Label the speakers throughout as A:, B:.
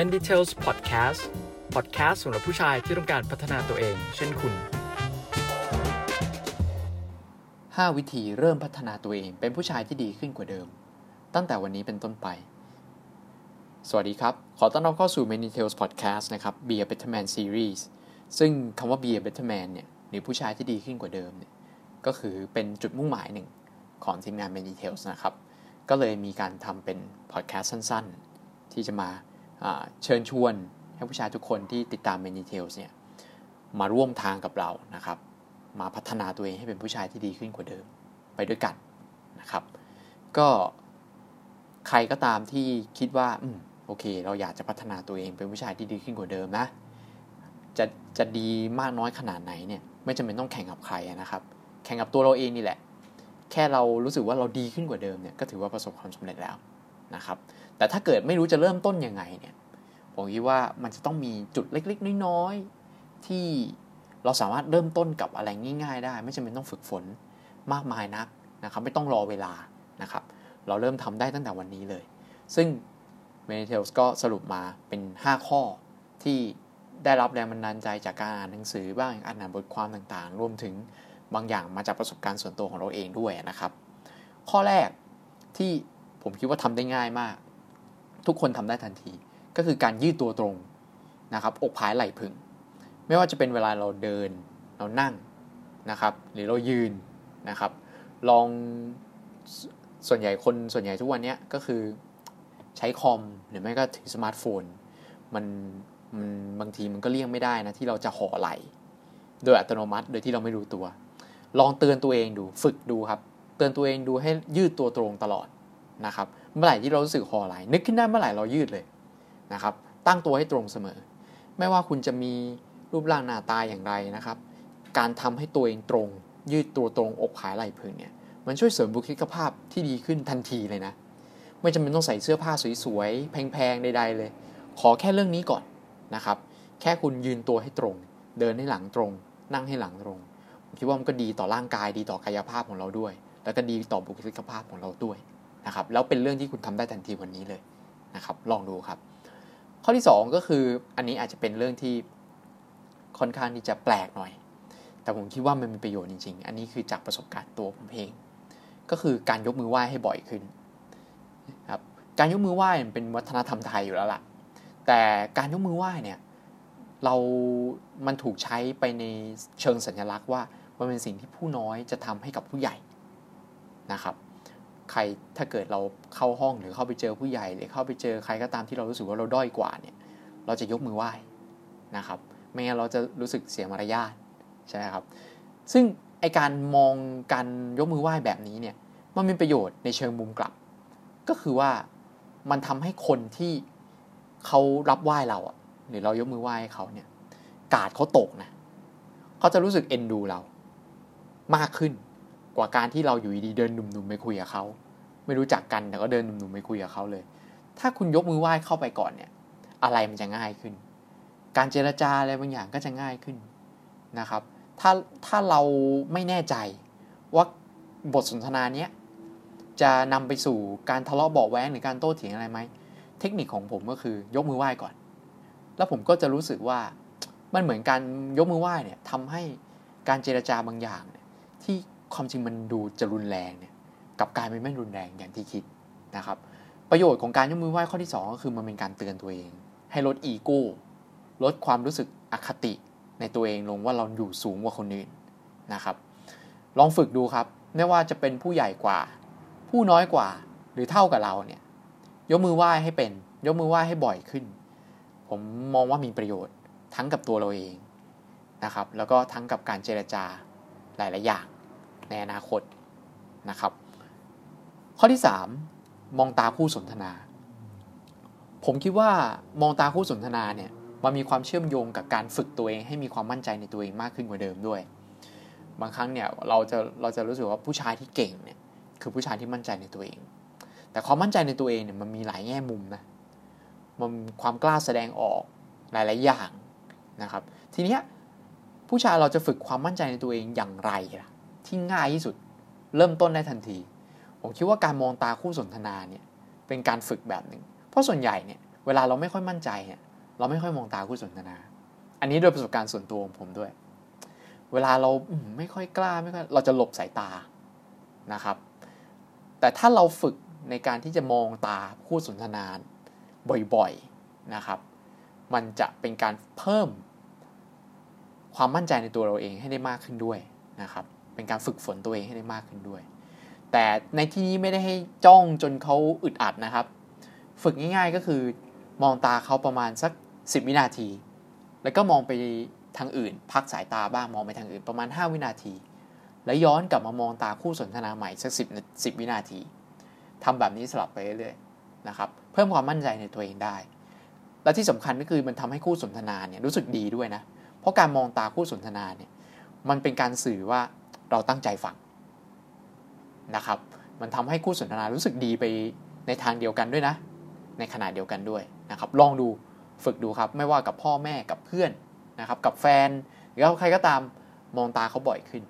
A: Men Details Podcast Podcast สำหรับผู้ชายที่ต้องการพัฒนาตัวเอง เช่นคุณ
B: 5 วิธีเริ่มพัฒนาตัวเอง เป็นผู้ชายที่ดีขึ้นกว่าเดิม ตั้งแต่วันนี้เป็นต้นไป สวัสดีครับ ขอต้อนรับเข้าสู่ Many Tales Podcast นะครับ Be a Better Man Series ซึ่งคำว่า Be a Better Man เนี่ยหรือผู้ชายที่ดีขึ้นกว่าเดิมเนี่ยก็คือเป็นจุดมุ่งหมายหนึ่งของทีมงาน Many Tales นะครับ ก็เลยมีการทำเป็น podcast สั้น ๆ ที่จะมา เชิญชวนให้ผู้ชายทุกคนที่ติดตาม Many Tales เนี่ยมาร่วมทางกับเรานะครับ มาพัฒนาตัวเองให้เป็นผู้ชายที่ดีขึ้นกว่าเดิมไปด้วยกันนะครับ ก็ใครก็ตามที่คิดว่าอืมโอเค เราอยากจะพัฒนาตัวเองเป็นผู้ชายที่ดีขึ้นกว่าเดิมนะ จะจะดีมากน้อยขนาดไหนเนี่ยไม่จำเป็นต้องแข่งกับใครนะครับ แข่งกับตัวเราเองนี่แหละ แค่เรารู้สึกว่าเราดีขึ้นกว่าเดิมเนี่ยก็ถือว่าประสบความสำเร็จแล้ว นะครับ แต่ถ้าเกิดไม่รู้จะเริ่มต้นยังไงเนี่ย ผมคิดว่ามันจะต้องมีจุดเล็กๆ น้อยๆ ที่เราสามารถเริ่มต้นกับอะไรง่าย ๆ ได้ ไม่จำเป็นต้องฝึกฝนมากมายนักนะครับ ไม่ต้องรอเวลานะครับ เราเริ่มทำได้ตั้งแต่วันนี้เลย ซึ่ง m e n i t a l s ก็สรุปมาเป็น 5 ข้อที่ได้รับแรงบันดาลใจจากการอ่านหนังสือบ้างอ่านบทความต่างๆ รวมถึงบางอย่างมาจากประสบการณ์ส่วนตัวของเราเองด้วยนะครับ ข้อแรกที่ ผมคิดว่าทำได้ง่ายมาก ทุกคนทำได้ทันที ก็คือการยืดตัวตรงนะครับ อกผายไหล่พึง ไม่ว่าจะเป็นเวลาเราเดิน เรานั่งนะครับ หรือเรายืนนะครับ ลองส่วนใหญ่คนส่วนใหญ่ทุกวันนี้ก็คือใช้คอมหรือไม่ก็ถือสมาร์ทโฟน มันมันบางทีมันก็เลี่ยงไม่ได้นะที่เราจะห่อไหล โดยอัตโนมัติโดยที่เราไม่รู้ตัว ลองเตือนตัวเองดูฝึกดูครับ เตือนตัวเองดูให้ยืดตัวตรงตลอด นะครับเมื่อไหร่ที่เรารู้สึกห่อไหลนึกขึ้นได้เมื่อไหร่เรายืดเลยนะครับตั้งตัวให้ตรงเสมอ ไม่ว่าคุณจะมีรูปร่างหน้าตาอย่างไรนะครับ การทำให้ตัวเองตรง ยืดตัวตรงอกผายไหล่พึงเนี่ยมันช่วยเสริมบุคลิกภาพที่ดีขึ้นทันทีเลยนะ ไม่จำเป็นต้องใส่เสื้อผ้าสวยๆ แพงๆ ใด ๆ เลย ขอแค่เรื่องนี้ก่อนนะครับ แค่คุณยืนตัวให้ตรง เดินให้หลังตรง นั่งให้หลังตรงผมคิดว่ามันก็ดีต่อร่างกายดีต่อกายภาพของเราด้วย แล้วก็ดีต่อบุคลิกภาพของเราด้วย นะครับแล้วเป็นเรื่องที่คุณทำได้ทันทีวันนี้เลยนะครับ ลองดูครับ ข้อที่ 2 ก็คืออันนี้อาจจะเป็นเรื่องที่ค่อนข้างที่จะแปลกหน่อย แต่ผมคิดว่ามันมีประโยชน์จริง ๆ อันนี้คือจากประสบการณ์ตัวผมเอง ก็คือการยกมือไหว้ให้บ่อยขึ้นครับการยกมือไหว้เป็นวัฒนธรรมไทยอยู่แล้วล่ะ แต่การยกมือไหว้เนี่ยเรา มันถูกใช้ไปในเชิงสัญลักษณ์ว่า มันเป็นสิ่งที่ผู้น้อยจะทำให้กับผู้ใหญ่นะครับ ใครถ้าเกิดเราเข้าห้องหรือเข้าไปเจอผู้ใหญ่หรือเข้าไปเจอใครก็ตามที่เรารู้สึกว่าเราด้อยกว่าเนี่ย เราจะยกมือไหว้นะครับ ไม่งั้นเราจะรู้สึกเสียมารยาทใช่ไหมครับ ซึ่งไอการมองการยกมือไหว้แบบนี้เนี่ย มันมีประโยชน์ในเชิงมุมกลับ ก็คือว่ามันทำให้คนที่เขารับไหว้เราอะหรือเรายกมือไหว้เขาเนี่ย กาดเขาตกนะเขาจะรู้สึกเอ็นดูเรา มากขึ้น กว่าการที่เราอยู่ดีเดินหนุ่มๆไปคุยกับเขาไม่รู้จักกันแต่ก็เดินหนุ่มๆไปคุยกับเขาเลย ถ้าคุณยกมือไหว้เข้าไปก่อนเนี่ย อะไรมันจะง่ายขึ้น การเจรจาอะไรบางอย่างก็จะง่ายขึ้นนะครับ ถ้าถ้าเราไม่แน่ใจว่าบทสนทนาเนี้ยจะนำไปสู่การทะเลาะเบาแว้งหรือการโต้เถียงอะไรไหม เทคนิคของผมก็คือยกมือไหว้ก่อน แล้วผมก็จะรู้สึกว่ามันเหมือนการยกมือไหว้เนี่ยทำให้การเจรจาบางอย่างเนี่ยที่ ความจริงมันดูจะรุนแรงเนี่ยกับกายเป็นไม่รุนแรงอย่างที่คิดนะครับ ประโยชน์ของการยกมือไหว้ข้อที่ 2 ก็คือมันเป็นการเตือนตัวเอง ให้ลดอีโก้ลดความรู้สึกอคติในตัวเองลงว่าเราอยู่สูงกว่าคนอื่นนะครับ ลองฝึกดูครับ ไม่ว่าจะเป็นผู้ใหญ่กว่า ผู้น้อยกว่าหรือเท่ากับเราเนี่ยยกมือไหว้ให้เป็น ยกมือไหว้ให้บ่อยขึ้น ผมมองว่ามีประโยชน์ทั้งกับตัวเราเองนะครับ แล้วก็ทั้งกับการเจรจาหลาย ๆ อย่าง ในอนาคตนะครับ ข้อที่ 3 มองตาคู่สนทนา ผมคิดว่ามองตาคู่สนทนาเนี่ยมันมีความเชื่อมโยงกับการฝึกตัวเองให้มีความมั่นใจในตัวเองมากขึ้นกว่าเดิมด้วย บางครั้งเนี่ยเราจะเราจะรู้สึกว่าผู้ชายที่เก่งเนี่ยคือผู้ชายที่มั่นใจในตัวเอง แต่ความมั่นใจในตัวเองเนี่ยมันมีหลายแง่มุมนะมันความกล้าแสดงออกหลาย ๆ อย่างนะครับ ทีเนี้ยผู้ชายเราจะฝึกความมั่นใจในตัวเองอย่างไรล่ะ ที่ง่ายที่สุด เริ่มต้นได้ทันที ผมคิดว่าการมองตาคู่สนทนาเนี่ยเป็นการฝึกแบบหนึ่ง เพราะส่วนใหญ่เนี่ยเวลาเราไม่ค่อยมั่นใจเนี่ยเราไม่ค่อยมองตาคู่สนทนา อันนี้โดยประสบการณ์ส่วนตัวของผมด้วย เวลาเราไม่ค่อยกล้าไม่ค่อยเราจะหลบสายตานะครับ แต่ถ้าเราฝึกในการที่จะมองตาคู่สนทนาบ่อยๆนะครับ มันจะเป็นการเพิ่มความมั่นใจในตัวเราเองให้ได้มากขึ้นด้วยนะครับ เป็นการฝึกฝนตัวเองให้ได้มากขึ้นด้วย แต่ในที่นี้ไม่ได้ให้จ้องจนเขาอึดอัดนะครับ ฝึกง่ายๆก็คือมองตาเขาประมาณสัก 10 วินาที แล้วก็มองไปทางอื่น พักสายตาบ้างมองไปทางอื่นประมาณ 5 วินาที แล้วย้อนกลับมามองตาคู่สนทนาใหม่สัก 10 10 วินาทีทำแบบนี้สลับไปเรื่อยๆนะครับเพิ่มความมั่นใจในตัวเองได้ และที่สำคัญก็คือมันทำให้คู่สนทนาเนี่ยรู้สึกดีด้วยนะเพราะการมองตาคู่สนทนาเนี่ยมันเป็นการสื่อว่า เราตั้งใจฟังนะครับ มันทำให้คู่สนทนารู้สึกดีไปในทางเดียวกันด้วยนะ ในขณะเดียวกันด้วยนะครับ ลองดูฝึกดูครับ ไม่ว่ากับพ่อแม่กับเพื่อนนะครับ กับแฟนหรือใครก็ตามมองตาเขาบ่อยขึ้น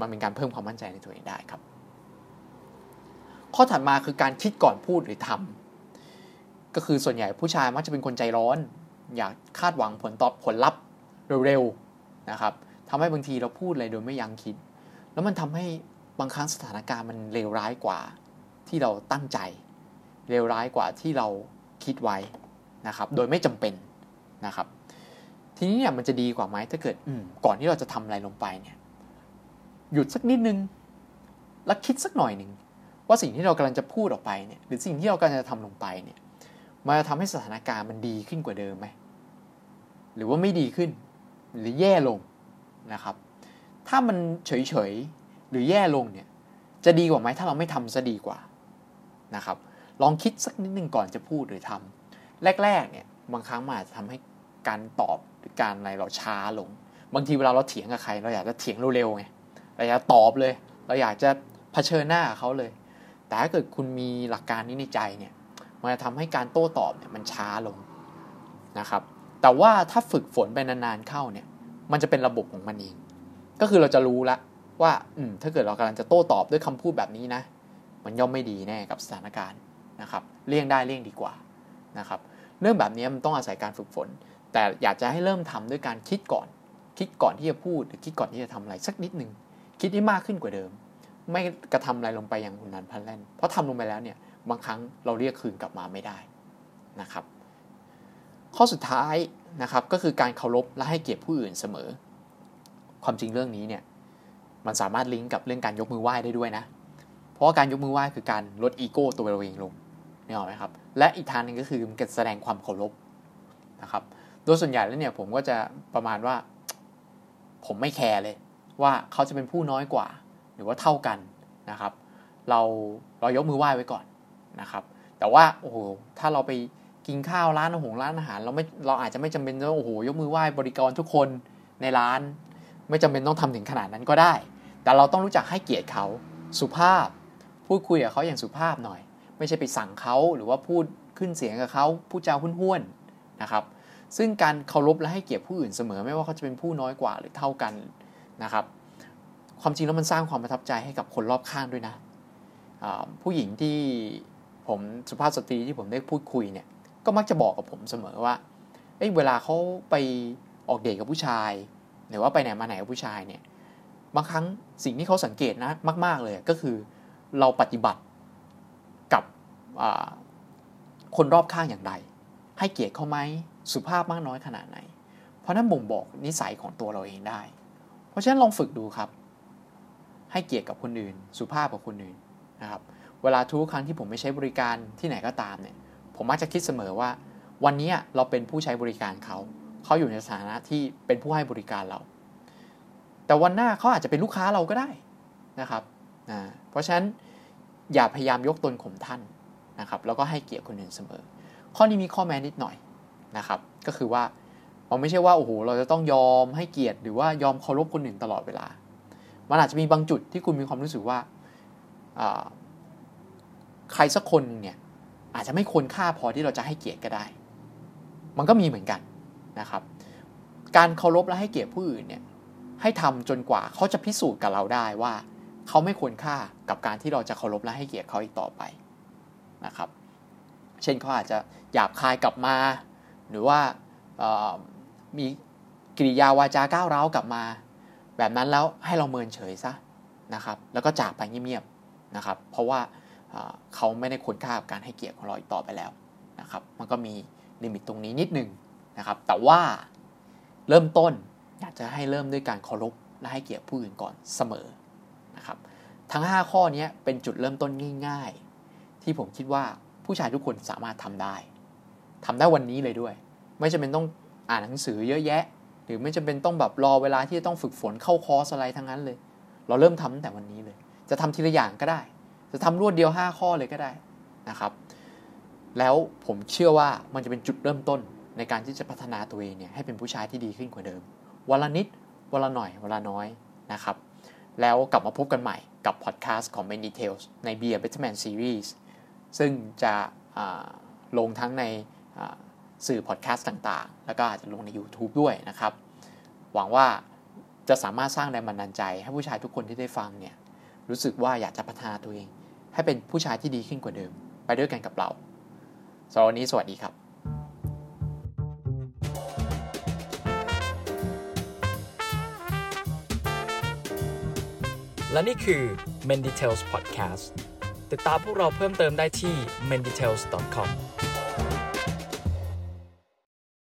B: มันเป็นการเพิ่มความมั่นใจในตัวเองได้ครับ ข้อถัดมาคือการคิดก่อนพูดหรือทำก็คือส่วนใหญ่ผู้ชายมักจะเป็นคนใจร้อน อยากคาดหวังผลตอบผลลัพธ์เร็วๆนะครับทำให้บางทีเราพูดอะไรโดยไม่ยังคิด แล้วมันทำให้บางครั้งสถานการณ์มันเลวร้ายกว่าที่เราตั้งใจ เลวร้ายกว่าที่เราคิดไว้นะครับ โดยไม่จำเป็นนะครับ ทีนี้เนี่ยมันจะดีกว่าไหมถ้าเกิดก่อนที่เราจะทำอะไรลงไปเนี่ยหยุดสักนิดนึง แล้วคิดสักหน่อยหนึ่งว่าสิ่งที่เรากำลังจะพูดออกไปเนี่ยหรือสิ่งที่เรากำลังจะทำลงไปเนี่ยมันจะทำให้สถานการณ์มันดีขึ้นกว่าเดิมไหมหรือว่าไม่ดีขึ้น หรือแย่ลงนะครับ ถ้ามันเฉยๆ หรือแย่ลงเนี่ย จะดีกว่าไหมถ้าเราไม่ทำซะดีกว่านะครับ ลองคิดสักนิดหนึ่งก่อนจะพูดหรือทำแรกๆเนี่ยบางครั้งมันอาจจะทำให้การตอบหรือการอะไรเราช้าลง บางทีเวลาเราเถียงกับใคร เราอยากจะเถียงเร็วๆไงเราอยากตอบเลย เราอยากจะเผชิญหน้าเขาเลย แต่ถ้าเกิดคุณมีหลักการนี้ในใจเนี่ยมันจะทำให้การโต้ตอบเนี่ยมันช้าลงนะครับ แต่ว่าถ้าฝึกฝนไปนานๆเข้าเนี่ย มันจะเป็นระบบของมันเอง ก็คือเราจะรู้ละว่าอืมถ้าเกิดเรากำลังจะโต้ตอบด้วยคำพูดแบบนี้นะ มันย่อมไม่ดีแน่กับสถานการณ์นะครับ เลี่ยงได้เลี่ยงดีกว่านะครับ เรื่องแบบนี้มันต้องอาศัยการฝึกฝน แต่อยากจะให้เริ่มทำด้วยการคิดก่อน คิดก่อนที่จะพูดหรือคิดก่อนที่จะทำอะไรสักนิดหนึ่งคิดให้มากขึ้นกว่าเดิม ไม่กระทำอะไรลงไปอย่างหุนนันพันแล่นเพราะทำลงไปแล้วเนี่ยบางครั้งเราเรียกคืนกลับมาไม่ได้นะครับ ข้อสุดท้ายนะครับก็คือการเคารพและให้เกียรติผู้อื่นเสมอ ความจริงเรื่องนี้เนี่ยมันสามารถลิงก์กับเรื่องการยกมือไหว้ได้ด้วยนะ เพราะว่าการยกมือไหว้คือการลดอีโก้ตัวเราเองลงนี่หรอไหมครับ และอีกทางหนึ่งก็คือมันแสดงความเคารพนะครับ โดยส่วนใหญ่แล้วเนี่ยผมก็จะประมาณว่า ผมไม่แคร์เลย ว่าเขาจะเป็นผู้น้อยกว่า หรือว่าเท่ากันนะครับ เราเรายกมือไหว้ไว้ก่อนนะครับ แต่ว่าโอ้โหถ้าเราไปกินข้าวร้านอาหารร้านอาหาร เราไม่เราอาจจะไม่จำเป็นต้องโอ้โหยกมือไหว้บริกรทุกคนในร้าน ไม่จำเป็นต้องทำถึงขนาดนั้นก็ได้ แต่เราต้องรู้จักให้เกียรติเขาสุภาพ พูดคุยกับเขาอย่างสุภาพหน่อย ไม่ใช่ไปสั่งเขาหรือว่าพูดขึ้นเสียงกับเขาพูดจาห้วนๆนะครับ ซึ่งการเคารพและให้เกียรติผู้อื่นเสมอ ไม่ว่าเขาจะเป็นผู้น้อยกว่าหรือเท่ากันนะครับ ความจริงแล้วมันสร้างความประทับใจให้กับคนรอบข้างด้วยนะผู้หญิงที่ผมสุภาพสตรีที่ผมได้พูดคุยเนี่ยก็มักจะบอกกับผมเสมอว่าเเวลาเขาไปออกเดทกับผู้ชาย หรือว่าไปไหนมาไหนกับผู้ชายเนี่ยบางครั้งสิ่งที่เขาสังเกตนะมาก ๆ เลยก็คือเราปฏิบัติกับคนรอบข้างอย่างไร ให้เกียรติเขาไหมสุภาพมากน้อยขนาดไหน เพราะนั้นบ่งบอกนิสัยของตัวเราเองได้ เพราะฉะนั้นลองฝึกดูครับ ให้เกียรติกับคนอื่น สุภาพกับคนอื่นนะครับ เวลาทุกครั้งที่ผมไม่ใช้บริการที่ไหนก็ตามเนี่ย ผมมักจะคิดเสมอว่า วันนี้เราเป็นผู้ใช้บริการเขา เขาอยู่ในสถานะที่เป็นผู้ให้บริการเรา แต่วันหน้าเขาอาจจะเป็นลูกค้าเราก็ได้นะครับนะเพราะฉะนั้นอย่าพยายามยกตนข่มท่านนะครับ แล้วก็ให้เกียรติคนอื่นเสมอ ข้อนี้มีข้อแม้นิดหน่อยนะครับ ก็คือว่ามันไม่ใช่ว่าโอ้โหเราจะต้องยอมให้เกียรติหรือว่ายอมเคารพคนอื่นตลอดเวลา มันอาจจะมีบางจุดที่คุณมีความรู้สึกว่าใครสักคนเนี่ยอาจจะไม่ควรค่าพอที่เราจะให้เกียรติก็ได้ มันก็มีเหมือนกัน นะครับ การเคารพและให้เกียรติผู้อื่นเนี่ยให้ทำจนกว่าเขาจะพิสูจน์กับเราได้ว่า เขาไม่ควรค่ากับการที่เราจะเคารพและให้เกียรติเขาอีกต่อไปนะครับ เช่นเขาอาจจะหยาบคายกลับมา หรือว่ามีกิริยาวาจาก้าวร้าวกลับมา แบบนั้นแล้วให้เราเมินเฉยซะนะครับ แล้วก็จากไปเงียบๆนะครับ เพราะว่าเขาไม่ได้คุณค่ากับการให้เกียรติของเราอีกต่อไปแล้วนะครับ มันก็มีลิมิตตรงนี้นิดนึง นะครับ แต่ว่าเริ่มต้นอยากจะให้เริ่มด้วยการเคารพและให้เกียรติผู้อื่นก่อนเสมอนะครับ ทั้ง 5 ข้อนี้เป็นจุดเริ่มต้นง่าย ๆ ที่ผมคิดว่าผู้ชายทุกคนสามารถทำได้ทำได้วันนี้เลยด้วย ไม่จำเป็นต้องอ่านหนังสือเยอะแยะ หรือไม่จำเป็นต้องแบบรอเวลาที่จะต้องฝึกฝนเข้าคอร์สอะไรทั้งนั้นเลย เราเริ่มทำตั้งแต่วันนี้เลย จะทำทีละอย่างก็ได้ จะทำรวดเดียว 5 ข้อเลยก็ได้นะครับ แล้วผมเชื่อว่ามันจะเป็นจุดเริ่มต้น ในการที่จะพัฒนาตัวเองเนี่ยให้เป็นผู้ชายที่ดีขึ้นกว่าเดิม วันละนิด วันละหน่อย วันละน้อยนะครับ แล้วกลับมาพบกันใหม่กับพอดแคสต์ของ Many Details ใน Be a Better Man Series ซึ่งจะลงทั้งในสื่อพอดแคสต์ต่างๆ แล้วก็อาจจะลงใน YouTube ด้วยนะครับ หวังว่าจะสามารถสร้างแรงบันดาลใจ ให้ผู้ชายทุกคนที่ได้ฟังเนี่ยรู้สึกว่าอยากจะพัฒนาตัวเอง ให้เป็นผู้ชายที่ดีขึ้นกว่าเดิม ไปด้วยกันกับเราสำหรับวันนี้สวัสดีครับ
A: และนี่คือ Menditales Podcast ติดตามพวกเราเพิ่มเติมได้ที่ menditales.com